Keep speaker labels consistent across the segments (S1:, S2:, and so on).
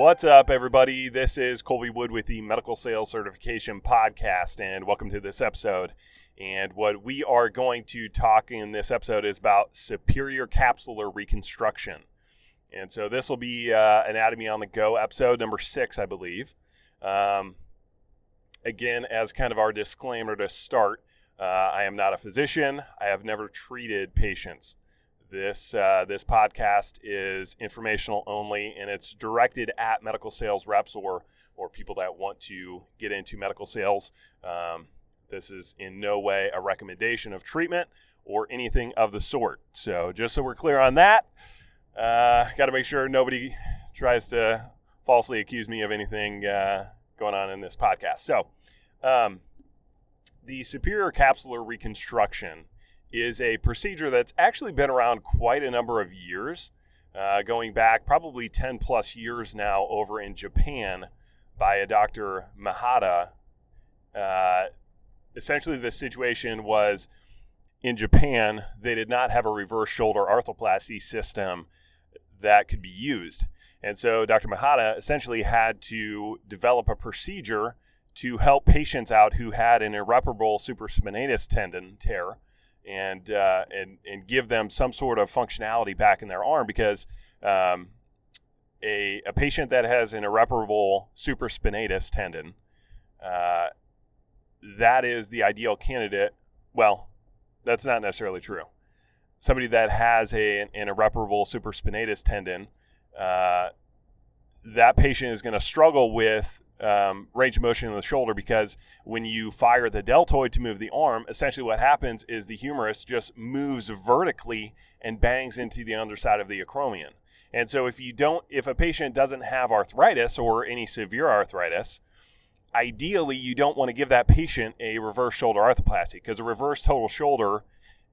S1: What's up, everybody? This is Kolby Wood with the Medical Sales Certification Podcast, and welcome to this episode. And what we are going to talk in this episode is about superior capsular reconstruction. And so this will be uh, Anatomy on the Go episode number six, I believe. Um, again, as kind of our disclaimer to start, uh, I am not a physician. I have never treated patients. This uh, this podcast is informational only, and it's directed at medical sales reps or or people that want to get into medical sales. Um, this is in no way a recommendation of treatment or anything of the sort. So just so we're clear on that, uh, got to make sure nobody tries to falsely accuse me of anything uh, going on in this podcast. So um, the superior capsular reconstruction is a procedure that's actually been around quite a number of years, uh, going back probably 10 plus years now over in Japan by a Dr. Mihata. Uh, essentially, the situation was in Japan, they did not have a reverse shoulder arthroplasty system that could be used. And so Dr. Mihata essentially had to develop a procedure to help patients out who had an irreparable supraspinatus tendon tear and uh, and and give them some sort of functionality back in their arm because um, a a patient that has an irreparable supraspinatus tendon uh, that is the ideal candidate. Well, that's not necessarily true. Somebody that has a, an irreparable supraspinatus tendon, uh, that patient is going to struggle with um, range of motion in the shoulder because when you fire the deltoid to move the arm, essentially what happens is the humerus just moves vertically and bangs into the underside of the acromion. And so if you don't, if a patient doesn't have arthritis or any severe arthritis, ideally you don't want to give that patient a reverse shoulder arthroplasty because a reverse total shoulder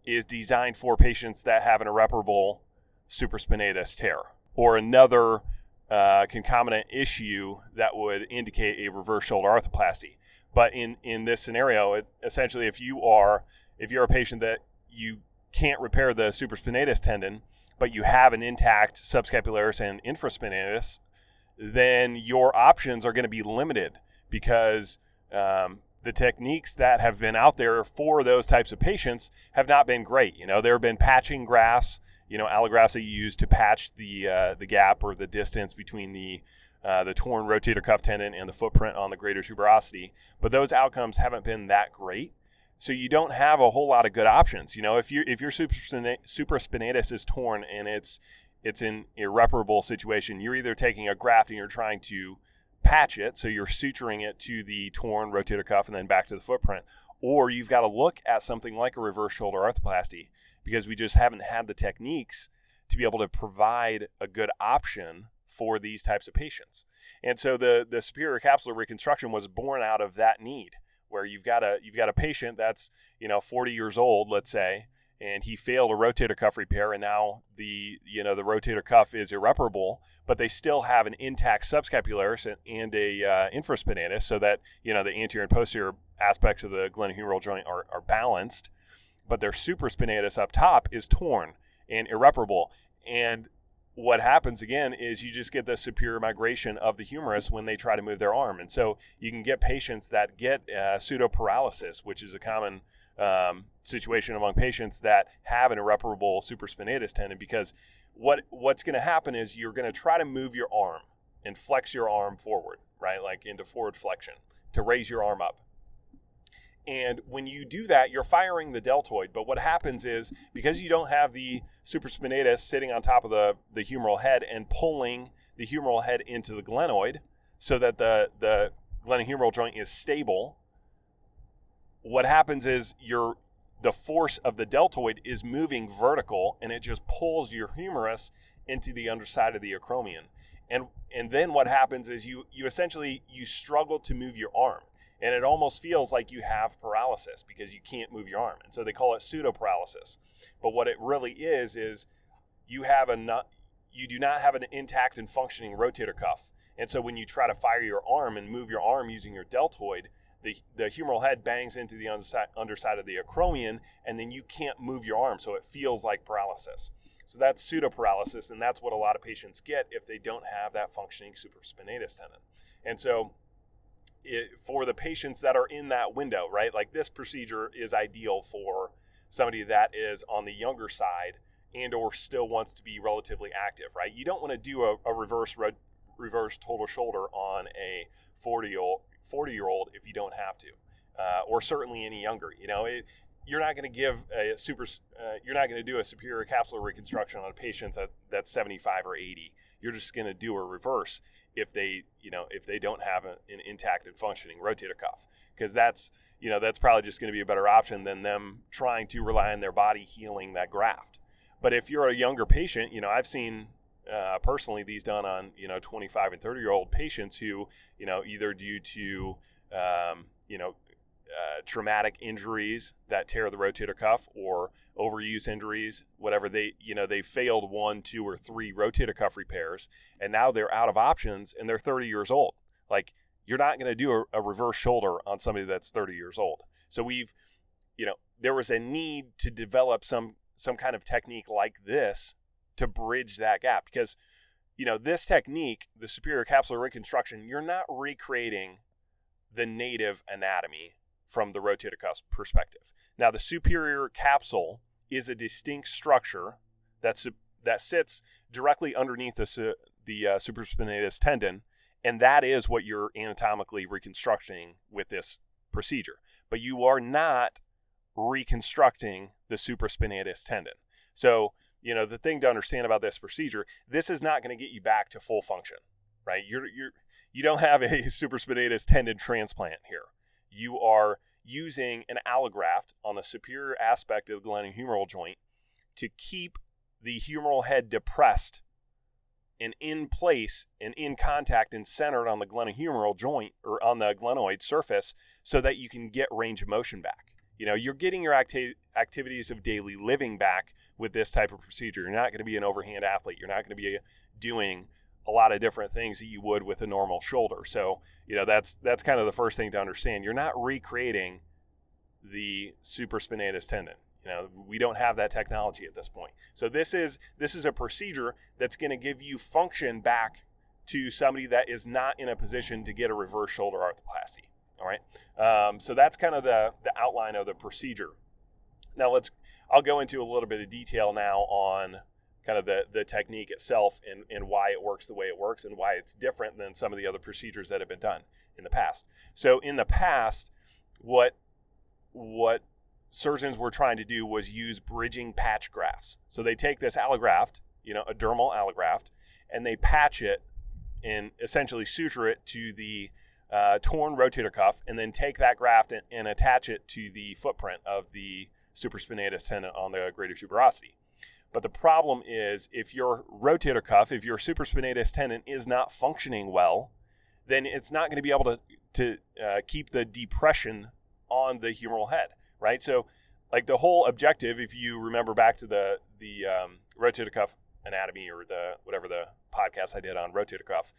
S1: is designed for patients that have an irreparable supraspinatus tear or another uh, concomitant issue that would indicate a reverse shoulder arthroplasty. But in, in this scenario, it, essentially, if you are if you're a patient that you can't repair the supraspinatus tendon, but you have an intact subscapularis and infraspinatus, then your options are going to be limited because um, the techniques that have been out there for those types of patients have not been great. You know, there have been patching grafts you know, you use to patch the uh, the gap or the distance between the uh, the torn rotator cuff tendon and the footprint on the greater tuberosity. But those outcomes haven't been that great. So you don't have a whole lot of good options. You know, if you if your supraspinatus is torn and it's it's an irreparable situation, you're either taking a graft and you're trying to patch it, so you're suturing it to the torn rotator cuff and then back to the footprint, or you've got to look at something like a reverse shoulder arthroplasty because we just haven't had the techniques to be able to provide a good option for these types of patients. And so the the superior capsular reconstruction was born out of that need where you've got a you've got a patient that's, you know, 40 years old, let's say, and he failed a rotator cuff repair and now the you know the rotator cuff is irreparable but they still have an intact subscapularis and a uh, infraspinatus so that you know the anterior and posterior aspects of the glenohumeral joint are, are balanced but their supraspinatus up top is torn and irreparable. And what happens again is you just get the superior migration of the humerus when they try to move their arm. And so you can get patients that get uh, pseudoparalysis, which is a common um, situation among patients that have an irreparable supraspinatus tendon because what what's going to happen is you're going to try to move your arm and flex your arm forward, right? Like into forward flexion to raise your arm up. And when you do that, you're firing the deltoid. But what happens is because you don't have the supraspinatus sitting on top of the, the humeral head and pulling the humeral head into the glenoid so that the, the glenohumeral joint is stable, what happens is you're the force of the deltoid is moving vertical and it just pulls your humerus into the underside of the acromion. And and then what happens is you you essentially you struggle to move your arm. And it almost feels like you have paralysis because you can't move your arm. And so they call it pseudo paralysis. But what it really is is you have a not, you do not have an intact and functioning rotator cuff. And so when you try to fire your arm and move your arm using your deltoid, the, the humeral head bangs into the underside, underside of the acromion, and then you can't move your arm, so it feels like paralysis. So that's pseudoparalysis, and that's what a lot of patients get if they don't have that functioning supraspinatus tendon. And so it, for the patients that are in that window, right, like this procedure is ideal for somebody that is on the younger side and or still wants to be relatively active, right? You don't want to do a, a reverse reverse total shoulder on a 40 year old 40 year old if you don't have to, uh, or certainly any younger. You know, it, you're not going to give a super, uh, you're not going to do a superior capsular reconstruction on a patient that, that's 75 or 80. You're just going to do a reverse if they, you know, if they don't have an intact and functioning rotator cuff, because that's, you know, that's probably just going to be a better option than them trying to rely on their body healing that graft. But if you're a younger patient, you know, I've seen uh, personally these done on you know 25 and 30 year old patients who you know either due to um, you know uh, traumatic injuries that tear the rotator cuff or overuse injuries whatever they you know they failed one two or three rotator cuff repairs and now they're out of options and they're 30 years old. Like you're not going to do a, a reverse shoulder on somebody that's 30 years old. So we've you know there was a need to develop some some kind of technique like this to bridge that gap because you know this technique the superior capsular reconstruction you're not recreating the native anatomy from the rotator cuff perspective. Now the superior capsule is a distinct structure that's that sits directly underneath the, the uh, supraspinatus tendon and that is what you're anatomically reconstructing with this procedure. But you are not reconstructing the supraspinatus tendon. So you know the thing to understand about this procedure this is not going to get you back to full function right? You're you're you don't have a supraspinatus tendon transplant here you are using an allograft on the superior aspect of the glenohumeral joint to keep the humeral head depressed and in place and in contact and centered on the glenohumeral joint or on the glenoid surface so that you can get range of motion back you know, you're getting your acti- activities of daily living back with this type of procedure. You're not going to be an overhand athlete. You're not going to be uh, doing a lot of different things that you would with a normal shoulder. So, you know, that's that's kind of the first thing to understand. You're not recreating the supraspinatus tendon. You know, we don't have that technology at this point. So this is this is a procedure that's going to give you function back to somebody that is not in a position to get a reverse shoulder arthroplasty. All right. Um, so that's kind of the, the outline of the procedure. Now let's, I'll go into a little bit of detail now on kind of the, the technique itself and, and why it works the way it works and why it's different than some of the other procedures that have been done in the past. So in the past, what, what surgeons were trying to do was use bridging patch grafts. So they take this allograft, you know, a dermal allograft, and they patch it and essentially suture it to the uh, torn rotator cuff and then take that graft and, and, attach it to the footprint of the supraspinatus tendon on the greater tuberosity. But the problem is if your rotator cuff, if your supraspinatus tendon is not functioning well, then it's not going to be able to, to uh, keep the depression on the humeral head, right? So, like the whole objective, if you remember back to the the um, rotator cuff anatomy or the whatever the podcast I did on rotator cuff,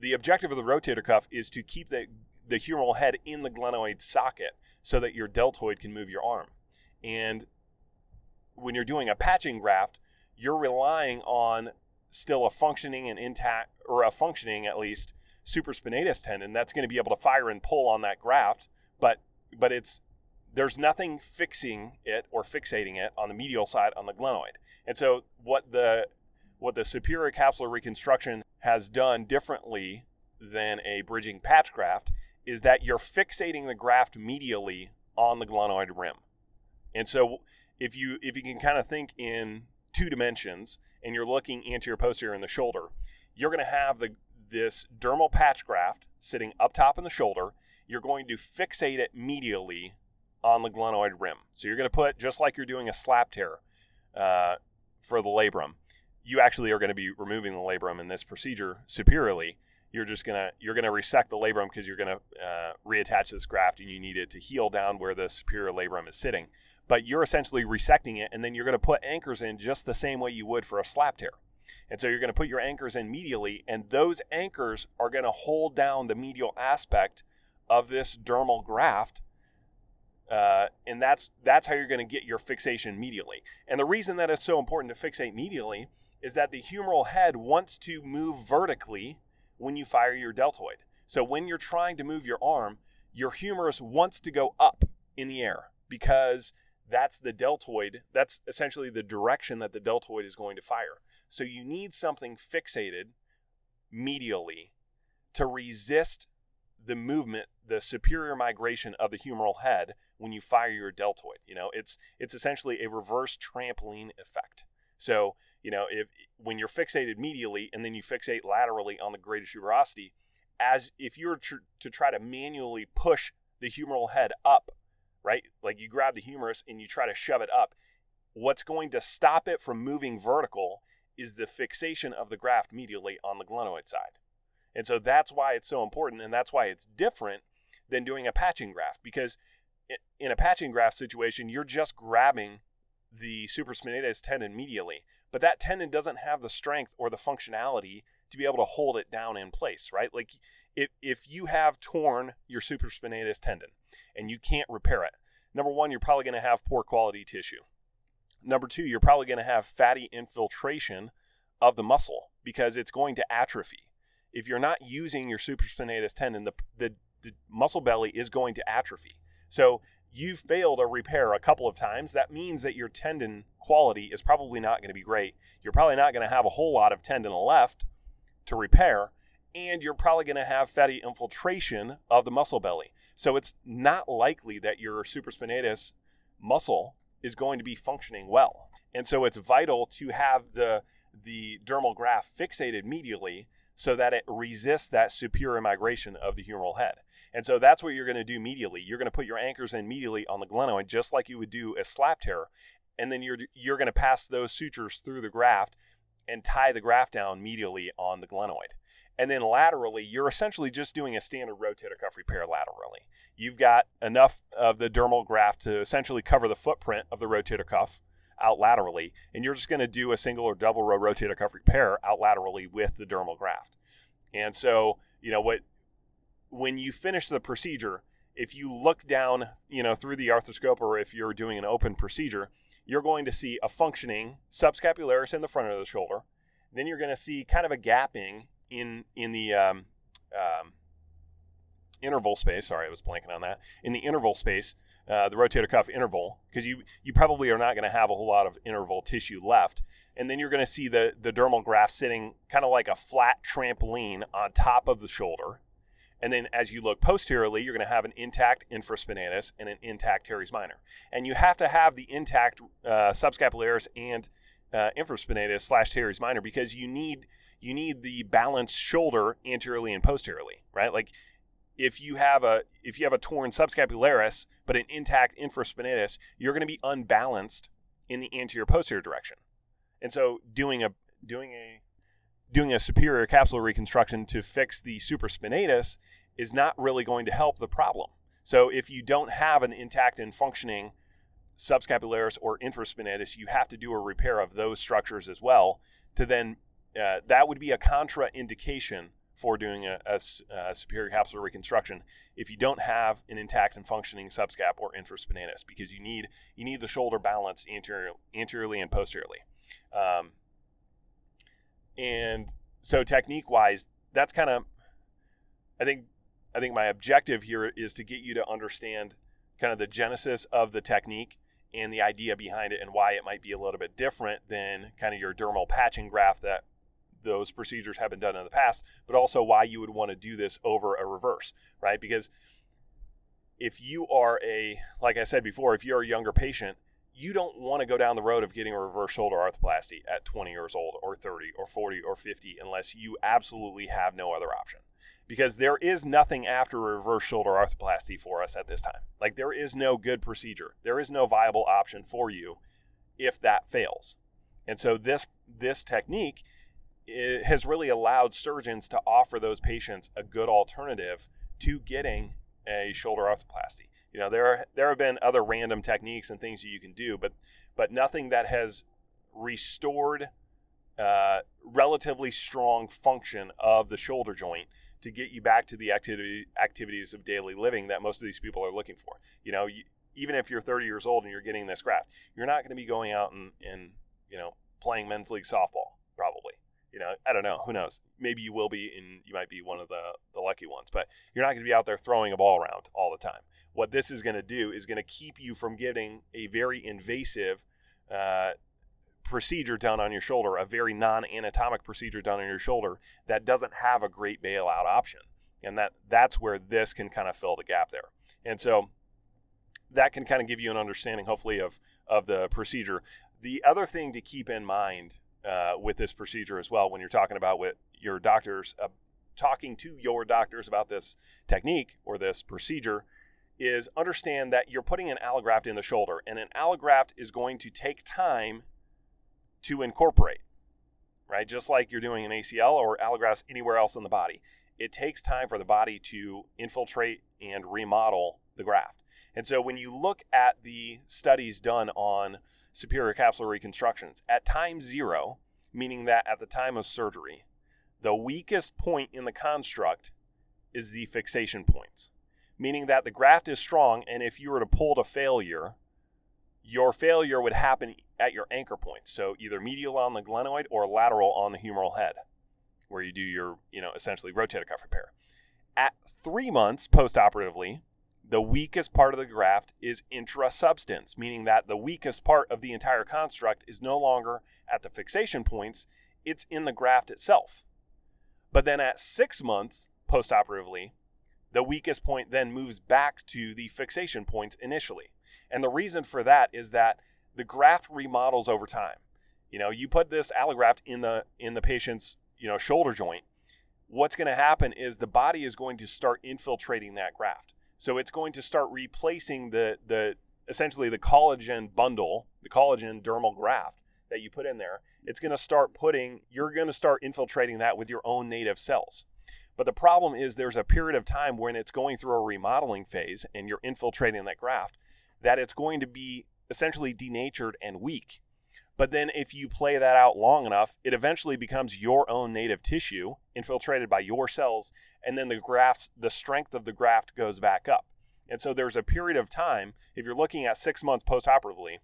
S1: the objective of the rotator cuff is to keep the, the humeral head in the glenoid socket so that your deltoid can move your arm. And when you're doing a patching graft, you're relying on still a functioning and intact, or a functioning at least, supraspinatus tendon that's going to be able to fire and pull on that graft, but but it's there's nothing fixing it or fixating it on the medial side on the glenoid. And so what the what the superior capsular reconstruction has done differently than a bridging patch graft is that you're fixating the graft medially on the glenoid rim. And so if you if you can kind of think in two dimensions and you're looking anterior posterior in the shoulder, you're going to have the this dermal patch graft sitting up top in the shoulder. You're going to fixate it medially on the glenoid rim. So you're going to put, just like you're doing a slap tear uh, for the labrum, you actually are going to be removing the labrum in this procedure superiorly. You're just gonna you're gonna resect the labrum because you're gonna uh, reattach this graft and you need it to heal down where the superior labrum is sitting. But you're essentially resecting it and then you're gonna put anchors in just the same way you would for a slap tear. And so you're going to put your anchors in medially, and those anchors are going to hold down the medial aspect of this dermal graft uh, and that's that's how you're going to get your fixation medially. And the reason that it's so important to fixate medially is that the humeral head wants to move vertically when you fire your deltoid. So when you're trying to move your arm, your humerus wants to go up in the air because that's the deltoid. That's essentially the direction that the deltoid is going to fire. So you need something fixated medially to resist the movement, the superior migration of the humeral head when you fire your deltoid. You know, it's it's essentially a reverse trampoline effect. So, you know, if when you're fixated medially and then you fixate laterally on the greatest tuberosity, as if you're tr- to try to manually push the humeral head up, right? Like you grab the humerus and you try to shove it up, what's going to stop it from moving vertical is the fixation of the graft medially on the glenoid side. And so that's why it's so important and that's why it's different than doing a patching graft because in a patching graft situation, you're just grabbing the supraspinatus tendon medially, but that tendon doesn't have the strength or the functionality to be able to hold it down in place, right? Like if, if you have torn your supraspinatus tendon and you can't repair it, number one, you're probably going to have poor quality tissue. Number two, you're probably going to have fatty infiltration of the muscle because it's going to atrophy if you're not using your supraspinatus tendon, the, the, the muscle belly is going to atrophy. So you've failed a repair a couple of times. That means that your tendon quality is probably not going to be great. You're probably not going to have a whole lot of tendon left to repair, and you're probably going to have fatty infiltration of the muscle belly. So it's not likely that your supraspinatus muscle is going to be functioning well. And so it's vital to have the the dermal graft fixated medially so that it resists that superior migration of the humeral head. And so that's what you're going to do medially. You're going to put your anchors in medially on the glenoid, just like you would do a slap tear. And then you're, you're going to pass those sutures through the graft and tie the graft down medially on the glenoid. And then laterally, you're essentially just doing a standard rotator cuff repair laterally. You've got enough of the dermal graft to essentially cover the footprint of the rotator cuff out laterally, and you're just going to do a single or double row rotator cuff repair out laterally with the dermal graft. And so, you know, what when you finish the procedure, if you look down, you know, through the arthroscope or if you're doing an open procedure, you're going to see a functioning subscapularis in the front of the shoulder. Then you're going to see kind of a gapping in in the um, um, interval space. Sorry, I was blanking on that. In the interval space uh, the rotator cuff interval because you you probably are not going to have a whole lot of interval tissue left and then you're going to see the the dermal graft sitting kind of like a flat trampoline on top of the shoulder and then as you look posteriorly you're going to have an intact infraspinatus and an intact teres minor and you have to have the intact uh, subscapularis and uh, infraspinatus slash teres minor because you need you need the balanced shoulder anteriorly and posteriorly right like if you have a if you have a torn subscapularis but an intact infraspinatus, you're going to be unbalanced in the anterior posterior direction. And so doing a doing a doing a superior capsular reconstruction to fix the supraspinatus is not really going to help the problem. So if you don't have an intact and functioning subscapularis or infraspinatus, you have to do a repair of those structures as well to then uh, that would be a contraindication for doing a, a, a, superior capsular reconstruction if you don't have an intact and functioning subscap or infraspinatus because you need you need the shoulder balance anterior, anteriorly and posteriorly. Um, and so technique wise, that's kind of I think I think my objective here is to get you to understand kind of the genesis of the technique and the idea behind it and why it might be a little bit different than kind of your dermal patching graft that those procedures have been done in the past, but also why you would want to do this over a reverse, right? Because if you are a, like I said before, if you're a younger patient, you don't want to go down the road of getting a reverse shoulder arthroplasty at 20 years old or 30 or 40 or 50 unless you absolutely have no other option. because there is nothing after reverse shoulder arthroplasty for us at this time. Like there is no good procedure. There is no viable option for you if that fails. And so this this technique has really allowed surgeons to offer those patients a good alternative to getting a shoulder arthroplasty. You know, there are, there have been other random techniques and things that you can do, but but nothing that has restored uh, relatively strong function of the shoulder joint to get you back to the activity activities of daily living that most of these people are looking for. You know, you, even if you're 30 years old and you're getting this graft, you're not going to be going out and, and you know playing men's league softball probably. You know, I don't know. Who knows? Maybe you will be, and you might be one of the, the lucky ones. But you're not going to be out there throwing a ball around all the time. What this is going to do is going to keep you from getting a very invasive uh, procedure done on your shoulder, a very non anatomic procedure done on your shoulder that doesn't have a great bailout option. And that that's where this can kind of fill the gap there. And so that can kind of give you an understanding, hopefully, of, of the procedure. The other thing to keep in mind uh, with this procedure as well, when you're talking about with your doctors, uh, talking to your doctors about this technique or this procedure, is understand that you're putting an allograft in the shoulder, and an allograft is going to take time to incorporate, right? Just like you're doing an ACL or allografts anywhere else in the body. It takes time for the body to infiltrate and remodel the graft. And so when you look at the studies done on superior capsular reconstructions, at time zero, meaning that at the time of surgery, the weakest point in the construct is the fixation points, meaning that the graft is strong, and if you were to pull to failure, your failure would happen at your anchor points. So either medial on the glenoid or lateral on the humeral head, where you do your, you know, essentially rotator cuff repair. At three months postoperatively, the weakest part of the graft is intrasubstance, meaning that the weakest part of the entire construct is no longer at the fixation points, it's in the graft itself. But then at six months postoperatively, the weakest point then moves back to the fixation points initially. And the reason for that is that the graft remodels over time. You know, you put this allograft in the in the patient's, you know, shoulder joint. What's going to happen is the body is going to start infiltrating that graft. So it's going to start replacing the the essentially the collagen bundle, the collagen dermal graft that you put in there. It's going to start putting you're going to start infiltrating that with your own native cells. But the problem is there's a period of time when it's going through a remodeling phase and you're infiltrating that graft that it's going to be essentially denatured and weak. But then if you play that out long enough, it eventually becomes your own native tissue infiltrated by your cells, and then the graft, the strength of the graft goes back up. And so there's a period of time, if you're looking at six months postoperatively,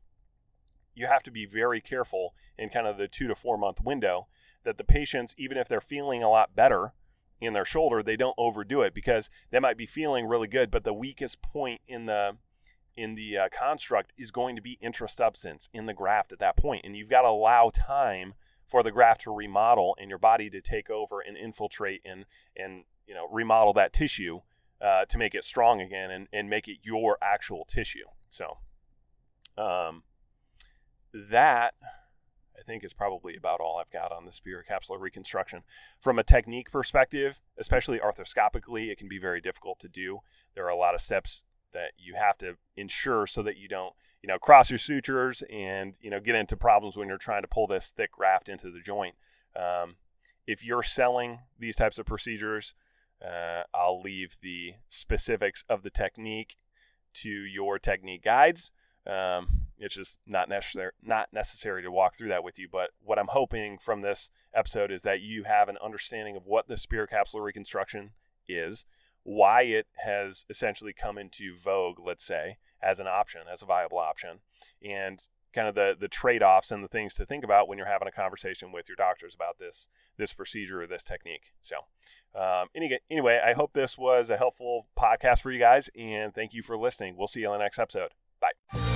S1: you have to be very careful in kind of the two to four month window that the patients, even if they're feeling a lot better in their shoulder, they don't overdo it because they might be feeling really good, but the weakest point in the in the uh, construct is going to be intrasubstance in the graft at that point, and you've got to allow time for the graft to remodel and your body to take over and infiltrate and and you know remodel that tissue uh, to make it strong again and, and make it your actual tissue. So um, that I think is probably about all I've got on the superior capsular reconstruction. From a technique perspective, especially arthroscopically, it can be very difficult to do. There are a lot of steps that you have to ensure so that you don't, you know, cross your sutures and, you know, get into problems when you're trying to pull this thick graft into the joint. Um, if you're selling these types of procedures, uh, I'll leave the specifics of the technique to your technique guides. Um, it's just not necessary not necessary to walk through that with you. But what I'm hoping from this episode is that you have an understanding of what the superior capsular reconstruction is, why it has essentially come into vogue, let's say, as an option, as a viable option, and kind of the the trade-offs and the things to think about when you're having a conversation with your doctors about this this procedure or this technique. So, um, any, anyway, I hope this was a helpful podcast for you guys, and thank you for listening. We'll see you on the next episode. Bye.